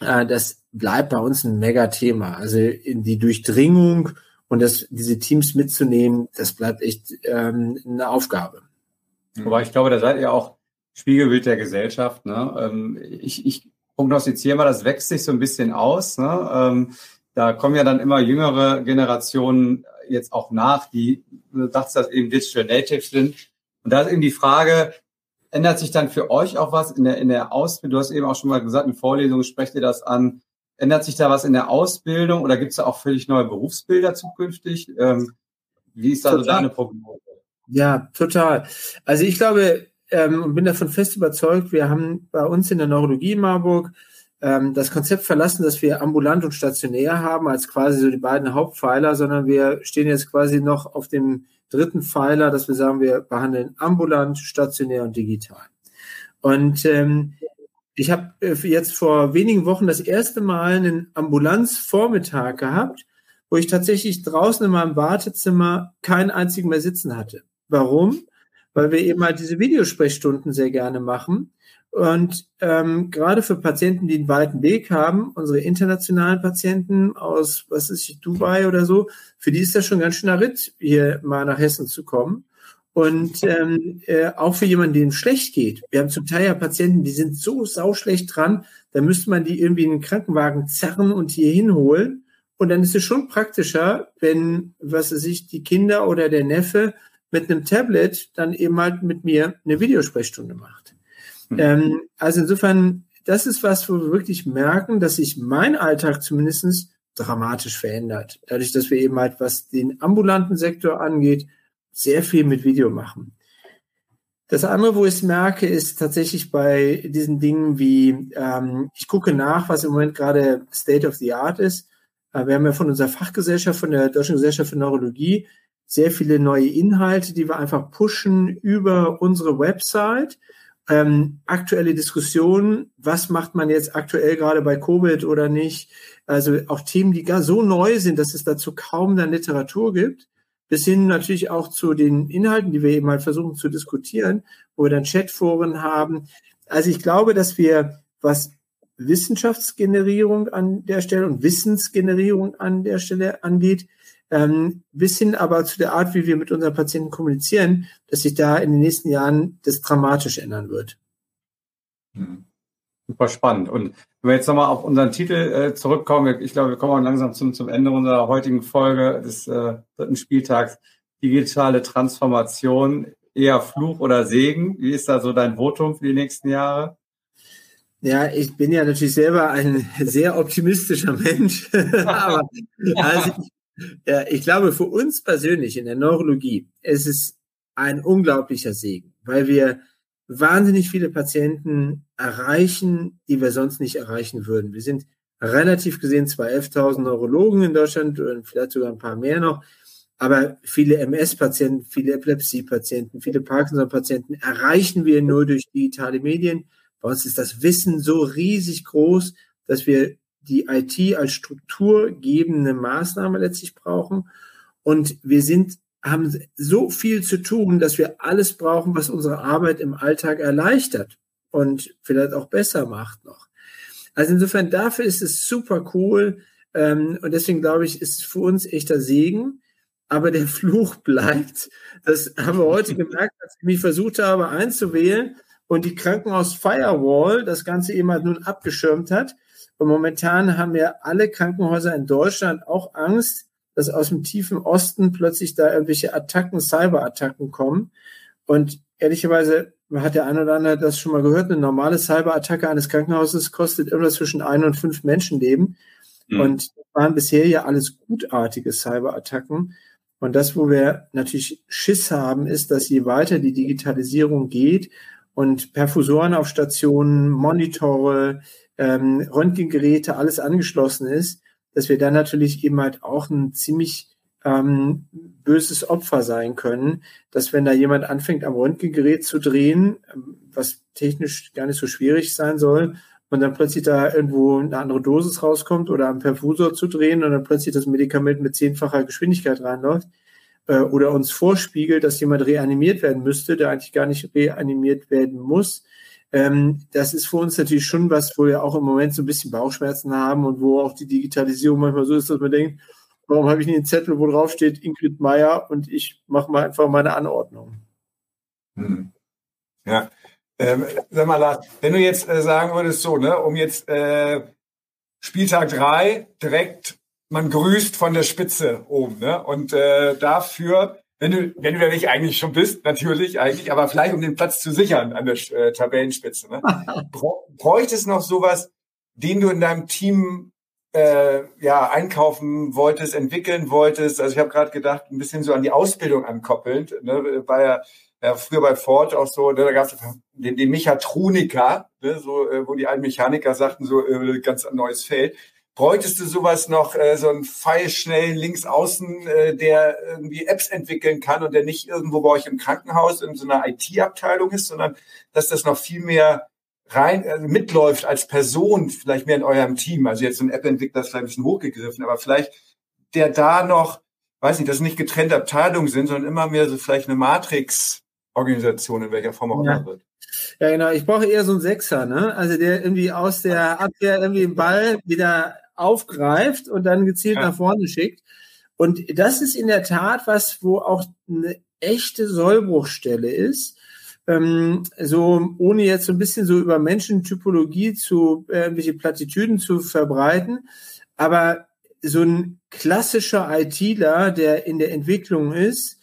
Speaker 2: äh, das bleibt bei uns ein Mega-Thema. Also in die Durchdringung und das, diese Teams mitzunehmen, das bleibt echt ähm, eine Aufgabe.
Speaker 3: Aber ich glaube, da seid ihr auch Spiegelbild der Gesellschaft. Ne? Ähm, ich, ich prognostiziere mal, das wächst sich so ein bisschen aus. Ne? Ähm, da kommen ja dann immer jüngere Generationen jetzt auch nach, die, du dachtest, dass eben Digital Natives sind. Und da ist eben die Frage, ändert sich dann für euch auch was in der, in der Ausbildung? Du hast eben auch schon mal gesagt, in Vorlesungen sprecht ihr das an. Ändert sich da was in der Ausbildung oder gibt es da auch völlig neue Berufsbilder zukünftig? Ähm, wie ist da total. so deine Prognose?
Speaker 2: Ja, total. Also ich glaube ähm, und bin davon fest überzeugt, wir haben bei uns in der Neurologie in Marburg ähm, das Konzept verlassen, dass wir ambulant und stationär haben als quasi so die beiden Hauptpfeiler, sondern wir stehen jetzt quasi noch auf dem dritten Pfeiler, dass wir sagen, wir behandeln ambulant, stationär und digital. Und ähm, ich habe äh, jetzt vor wenigen Wochen das erste Mal einen Ambulanzvormittag gehabt, wo ich tatsächlich draußen in meinem Wartezimmer keinen einzigen mehr sitzen hatte. Warum? Weil wir eben halt diese Videosprechstunden sehr gerne machen und ähm, gerade für Patienten, die einen weiten Weg haben, unsere internationalen Patienten aus, was ist Dubai oder so, für die ist das schon ganz schöner Ritt, hier mal nach Hessen zu kommen. Und ähm, äh, auch für jemanden, dem es schlecht geht. Wir haben zum Teil ja Patienten, die sind so sauschlecht dran, da müsste man die irgendwie in den Krankenwagen zerren und hier hinholen. Und dann ist es schon praktischer, wenn, was weiß ich, die Kinder oder der Neffe mit einem Tablet dann eben halt mit mir eine Videosprechstunde macht. Mhm. Ähm, also insofern, das ist was, wo wir wirklich merken, dass sich mein Alltag zumindest dramatisch verändert. Dadurch, dass wir eben halt, was den ambulanten Sektor angeht, sehr viel mit Video machen. Das andere, wo ich es merke, ist tatsächlich bei diesen Dingen wie, ähm, ich gucke nach, was im Moment gerade State of the Art ist. Äh, wir haben ja von unserer Fachgesellschaft, von der Deutschen Gesellschaft für Neurologie, sehr viele neue Inhalte, die wir einfach pushen über unsere Website ähm, aktuelle Diskussionen, was macht man jetzt aktuell gerade bei Covid oder nicht? Also auch Themen, die gar so neu sind, dass es dazu kaum dann Literatur gibt, bis hin natürlich auch zu den Inhalten, die wir eben mal versuchen zu diskutieren, wo wir dann Chatforen haben. Also ich glaube, dass wir, was Wissenschaftsgenerierung an der Stelle und Wissensgenerierung an der Stelle angeht, ähm, bis hin aber zu der Art, wie wir mit unseren Patienten kommunizieren, dass sich da in den nächsten Jahren das dramatisch ändern wird.
Speaker 3: Hm. Super spannend. Und wenn wir jetzt nochmal auf unseren Titel äh, zurückkommen, ich glaube, wir kommen auch langsam zum, zum Ende unserer heutigen Folge des äh, dritten Spieltags. Digitale Transformation, eher Fluch oder Segen? Wie ist da so dein Votum für die nächsten Jahre?
Speaker 2: Ja, ich bin ja natürlich selber ein sehr optimistischer Mensch. Aber also ich, ja, ich glaube, für uns persönlich in der Neurologie ist es ein unglaublicher Segen, weil wir wahnsinnig viele Patienten erreichen, die wir sonst nicht erreichen würden. Wir sind relativ gesehen zwar 11.000 Neurologen in Deutschland und vielleicht sogar ein paar mehr noch, aber viele MS-Patienten, viele Epilepsie-Patienten, viele Parkinson-Patienten erreichen wir nur durch digitale Medien. Bei uns ist das Wissen so riesig groß, dass wir die IT als strukturgebende Maßnahme letztlich brauchen. Und wir sind, haben so viel zu tun, dass wir alles brauchen, was unsere Arbeit im Alltag erleichtert und vielleicht auch besser macht noch. Also insofern dafür ist es super cool. Ähm, und deswegen glaube ich, ist es für uns echter Segen. Aber der Fluch bleibt. Das haben wir heute gemerkt, als ich mich versucht habe einzuwählen und die Krankenhaus Firewall das Ganze eben halt nun abgeschirmt hat. Und momentan haben ja alle Krankenhäuser in Deutschland auch Angst, dass aus dem tiefen Osten plötzlich da irgendwelche Attacken, Cyberattacken kommen. Und ehrlicherweise hat der eine oder andere das schon mal gehört, eine normale Cyberattacke eines Krankenhauses kostet irgendwas zwischen ein und fünf Menschenleben. Mhm. Und das waren bisher ja alles gutartige Cyberattacken. Und das, wo wir natürlich Schiss haben, ist, dass je weiter die Digitalisierung geht und Perfusoren auf Stationen, Monitore, ähm, Röntgengeräte, alles angeschlossen ist, dass wir dann natürlich eben halt auch ein ziemlich ähm, böses Opfer sein können, dass wenn da jemand anfängt, am Röntgengerät zu drehen, ähm, was technisch gar nicht so schwierig sein soll, und dann plötzlich da irgendwo eine andere Dosis rauskommt oder am Perfusor zu drehen und dann plötzlich das Medikament mit zehnfacher Geschwindigkeit reinläuft äh, oder uns vorspiegelt, dass jemand reanimiert werden müsste, der eigentlich gar nicht reanimiert werden muss, ähm, das ist für uns natürlich schon was, wo wir auch im Moment so ein bisschen Bauchschmerzen haben und wo auch die Digitalisierung manchmal so ist, dass man denkt, warum habe ich nicht einen Zettel, wo drauf steht Ingrid Meyer und ich mache mal einfach meine Anordnung.
Speaker 1: Hm. Ja. Ähm, sag mal, Lars, wenn du jetzt äh, sagen würdest, so, ne, um jetzt äh, Spieltag drei direkt, man grüßt von der Spitze oben, ne? Und äh, dafür wenn du, wenn du da nicht eigentlich schon bist, natürlich eigentlich, aber vielleicht um den Platz zu sichern an der äh, Tabellenspitze. Ne? Bräuchte es noch sowas, den du in deinem Team äh, ja einkaufen wolltest, entwickeln wolltest? Also ich habe gerade gedacht, ein bisschen so an die Ausbildung ankoppelnd. Ne? War ja, ja früher bei Ford auch so, ne? da gab es den, den Mechatroniker, ne? so, äh, wo die alten Mechaniker sagten, so äh, ganz neues Feld bräuchtest du sowas noch, äh, so ein Pfeilschnell links außen, äh, der irgendwie Apps entwickeln kann und der nicht irgendwo bei euch im Krankenhaus in so einer IT-Abteilung ist, sondern dass das noch viel mehr rein äh, mitläuft als Person, vielleicht mehr in eurem Team. Also jetzt so ein App-Entwickler ist vielleicht ein bisschen hochgegriffen, aber vielleicht der da noch, weiß nicht, dass nicht getrennte Abteilungen sind, sondern immer mehr so vielleicht eine Matrix-Organisation, in welcher Form auch immer ja. wird.
Speaker 2: Ja, genau. Ich brauche eher so einen Sechser, ne? Also der irgendwie aus der Abwehr irgendwie den Ball wieder aufgreift und dann gezielt ja. nach vorne schickt. Und das ist in der Tat was, wo auch eine echte Sollbruchstelle ist. Ähm, so ohne jetzt so ein bisschen so über Menschentypologie zu äh, irgendwelche Plattitüden zu verbreiten, aber so ein klassischer ITler, der in der Entwicklung ist,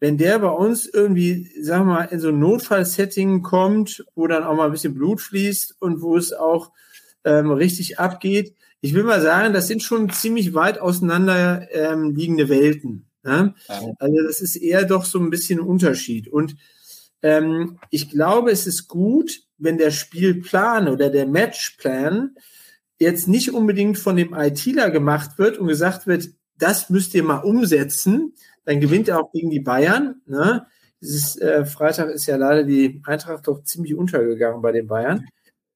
Speaker 2: wenn der bei uns irgendwie, wir mal, in so ein Notfallsetting kommt, wo dann auch mal ein bisschen Blut fließt und wo es auch ähm, richtig abgeht, ich will mal sagen, das sind schon ziemlich weit auseinander ähm, liegende Welten. Ne? Also das ist eher doch so ein bisschen ein Unterschied. Und ähm, ich glaube, es ist gut, wenn der Spielplan oder der Matchplan jetzt nicht unbedingt von dem ITler gemacht wird und gesagt wird, das müsst ihr mal umsetzen, dann gewinnt er auch gegen die Bayern. Ne? Dieses äh, Freitag ist ja leider die Eintracht doch ziemlich untergegangen bei den Bayern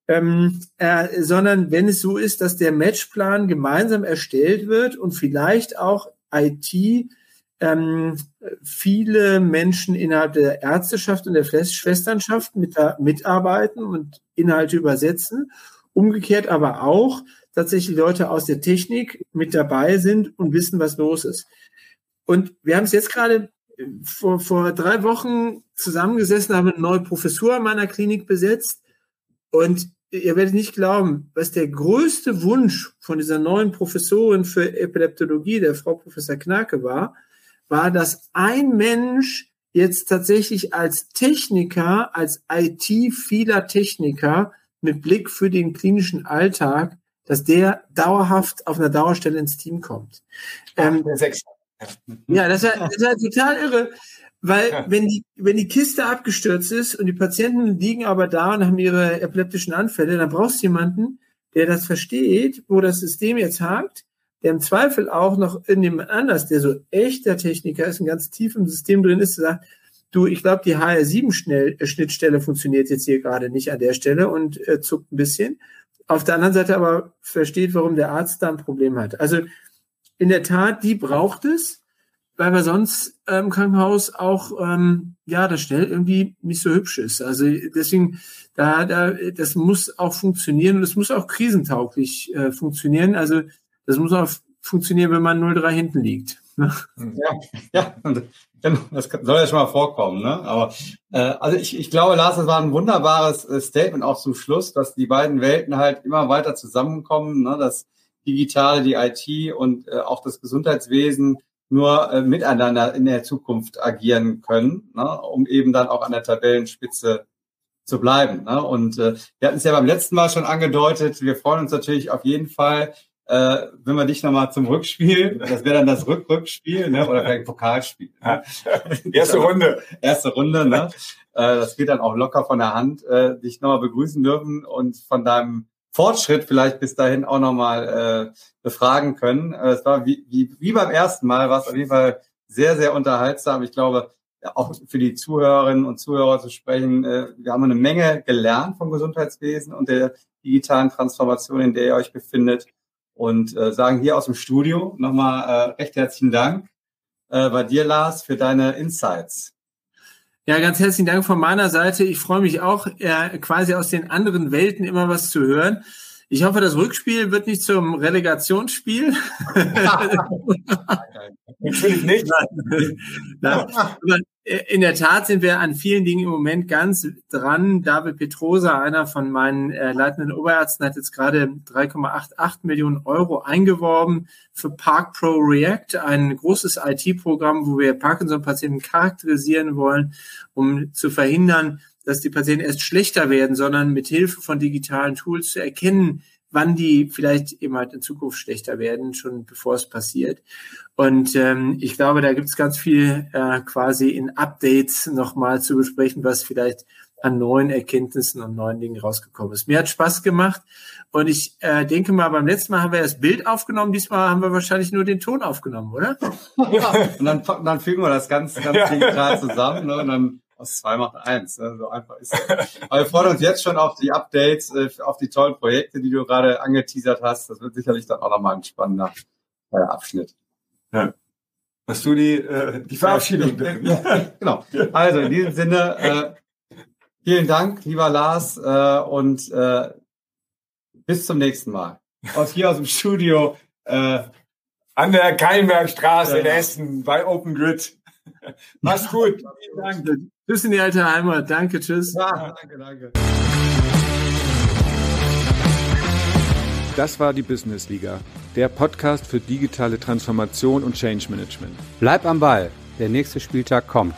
Speaker 2: ähm, äh, sondern wenn es so ist, dass der Matchplan gemeinsam erstellt wird und vielleicht auch IT ähm, viele Menschen innerhalb der Ärzteschaft und der Schwesternschaft mit, mitarbeiten und Inhalte übersetzen. Umgekehrt aber auch tatsächlich Leute aus der Technik mit dabei sind und wissen, was los ist. Und wir haben es jetzt gerade äh, vor, vor drei Wochen zusammengesessen, haben eine neue Professur an meiner Klinik besetzt und ihr werdet nicht glauben, was der größte Wunsch von dieser neuen Professorin für Epileptologie, der Frau Professor Knake war, war, dass ein Mensch jetzt tatsächlich als Techniker, als IT vieler Techniker mit Blick für den klinischen Alltag, dass der dauerhaft auf einer Dauerstelle ins Team kommt. Ähm, ja, das ist, das ist total irre. Weil ja. wenn die, wenn die Kiste abgestürzt ist und die Patienten liegen aber da und haben ihre epileptischen Anfälle, dann brauchst du jemanden, der das versteht, wo das System jetzt hakt, der im Zweifel auch noch in dem anders, der so echter Techniker ist und ganz tief im System drin ist, sagt, du, ich glaube, die HR7-Schnittstelle funktioniert jetzt hier gerade nicht an der Stelle und äh, zuckt ein bisschen. Auf der anderen Seite aber versteht, warum der Arzt da ein Problem hat. Also in der Tat, die braucht es weil wir sonst im Krankenhaus auch ähm, ja das schnell irgendwie nicht so hübsch ist. Also deswegen da da das muss auch funktionieren und es muss auch krisentauglich äh, funktionieren. Also das muss auch funktionieren, wenn man 0-3 hinten liegt.
Speaker 3: Ja, ja, das soll ja schon mal vorkommen. Ne? Aber äh, also ich, ich glaube, Lars, das war ein wunderbares äh, Statement auch zum Schluss, dass die beiden Welten halt immer weiter zusammenkommen, ne? das Digitale, die IT und äh, auch das Gesundheitswesen nur äh, miteinander in der Zukunft agieren können, ne, um eben dann auch an der Tabellenspitze zu bleiben. Ne? Und äh, wir hatten es ja beim letzten Mal schon angedeutet, wir freuen uns natürlich auf jeden Fall, äh, wenn wir dich nochmal zum Rückspiel, das wäre dann das Rück-Rückspiel, ne? oder vielleicht Pokalspiel. Ne?
Speaker 1: Erste Runde.
Speaker 3: Erste Runde, ne? äh, das geht dann auch locker von der Hand, äh, dich nochmal begrüßen dürfen und von deinem Fortschritt vielleicht bis dahin auch nochmal äh, befragen können. Äh, es war wie, wie, wie beim ersten Mal, war es auf jeden Fall sehr, sehr unterhaltsam. Ich glaube, auch für die Zuhörerinnen und Zuhörer zu sprechen, äh, wir haben eine Menge gelernt vom Gesundheitswesen und der digitalen Transformation, in der ihr euch befindet. Und äh, sagen hier aus dem Studio nochmal äh, recht herzlichen Dank äh, bei dir, Lars, für deine Insights.
Speaker 2: Ja, ganz herzlichen Dank von meiner Seite. Ich freue mich auch, äh, quasi aus den anderen Welten immer was zu hören. Ich hoffe, das Rückspiel wird nicht zum Relegationsspiel.
Speaker 1: Natürlich nicht.
Speaker 2: Nein. Nein. Aber in der Tat sind wir an vielen Dingen im Moment ganz dran. David Petrosa, einer von meinen äh, leitenden Oberärzten, hat jetzt gerade 3,88 Millionen Euro eingeworben für Park Pro React, ein großes IT-Programm, wo wir Parkinson-Patienten charakterisieren wollen, um zu verhindern, dass die Patienten erst schlechter werden, sondern mit Hilfe von digitalen Tools zu erkennen, wann die vielleicht eben halt in Zukunft schlechter werden, schon bevor es passiert. Und ähm, ich glaube, da gibt es ganz viel äh, quasi in Updates nochmal zu besprechen, was vielleicht an neuen Erkenntnissen und neuen Dingen rausgekommen ist. Mir hat Spaß gemacht und ich äh, denke mal, beim letzten Mal haben wir das Bild aufgenommen, diesmal haben wir wahrscheinlich nur den Ton aufgenommen, oder?
Speaker 3: Ja. und dann, dann fügen wir das ganz, ganz digital zusammen ne? und dann aus zwei macht eins. Ne? So einfach ist es. Aber wir freuen uns jetzt schon auf die Updates, äh, auf die tollen Projekte, die du gerade angeteasert hast. Das wird sicherlich dann auch nochmal ein spannender äh, Abschnitt.
Speaker 1: Ja. Hast du die, äh, die Verabschiedung?
Speaker 3: ja, genau. Also in diesem Sinne, äh, vielen Dank, lieber Lars, äh, und äh, bis zum nächsten Mal.
Speaker 1: Aus hier aus dem Studio äh, an der Keilenbergstraße ja. in Essen bei Open Grid. Mach's gut.
Speaker 2: Vielen Dank. Tschüss in die alte Heimat. Danke, tschüss. Ja, danke, danke.
Speaker 1: Das war die Business Liga, der Podcast für digitale Transformation und Change Management.
Speaker 3: Bleib am Ball, der nächste Spieltag kommt.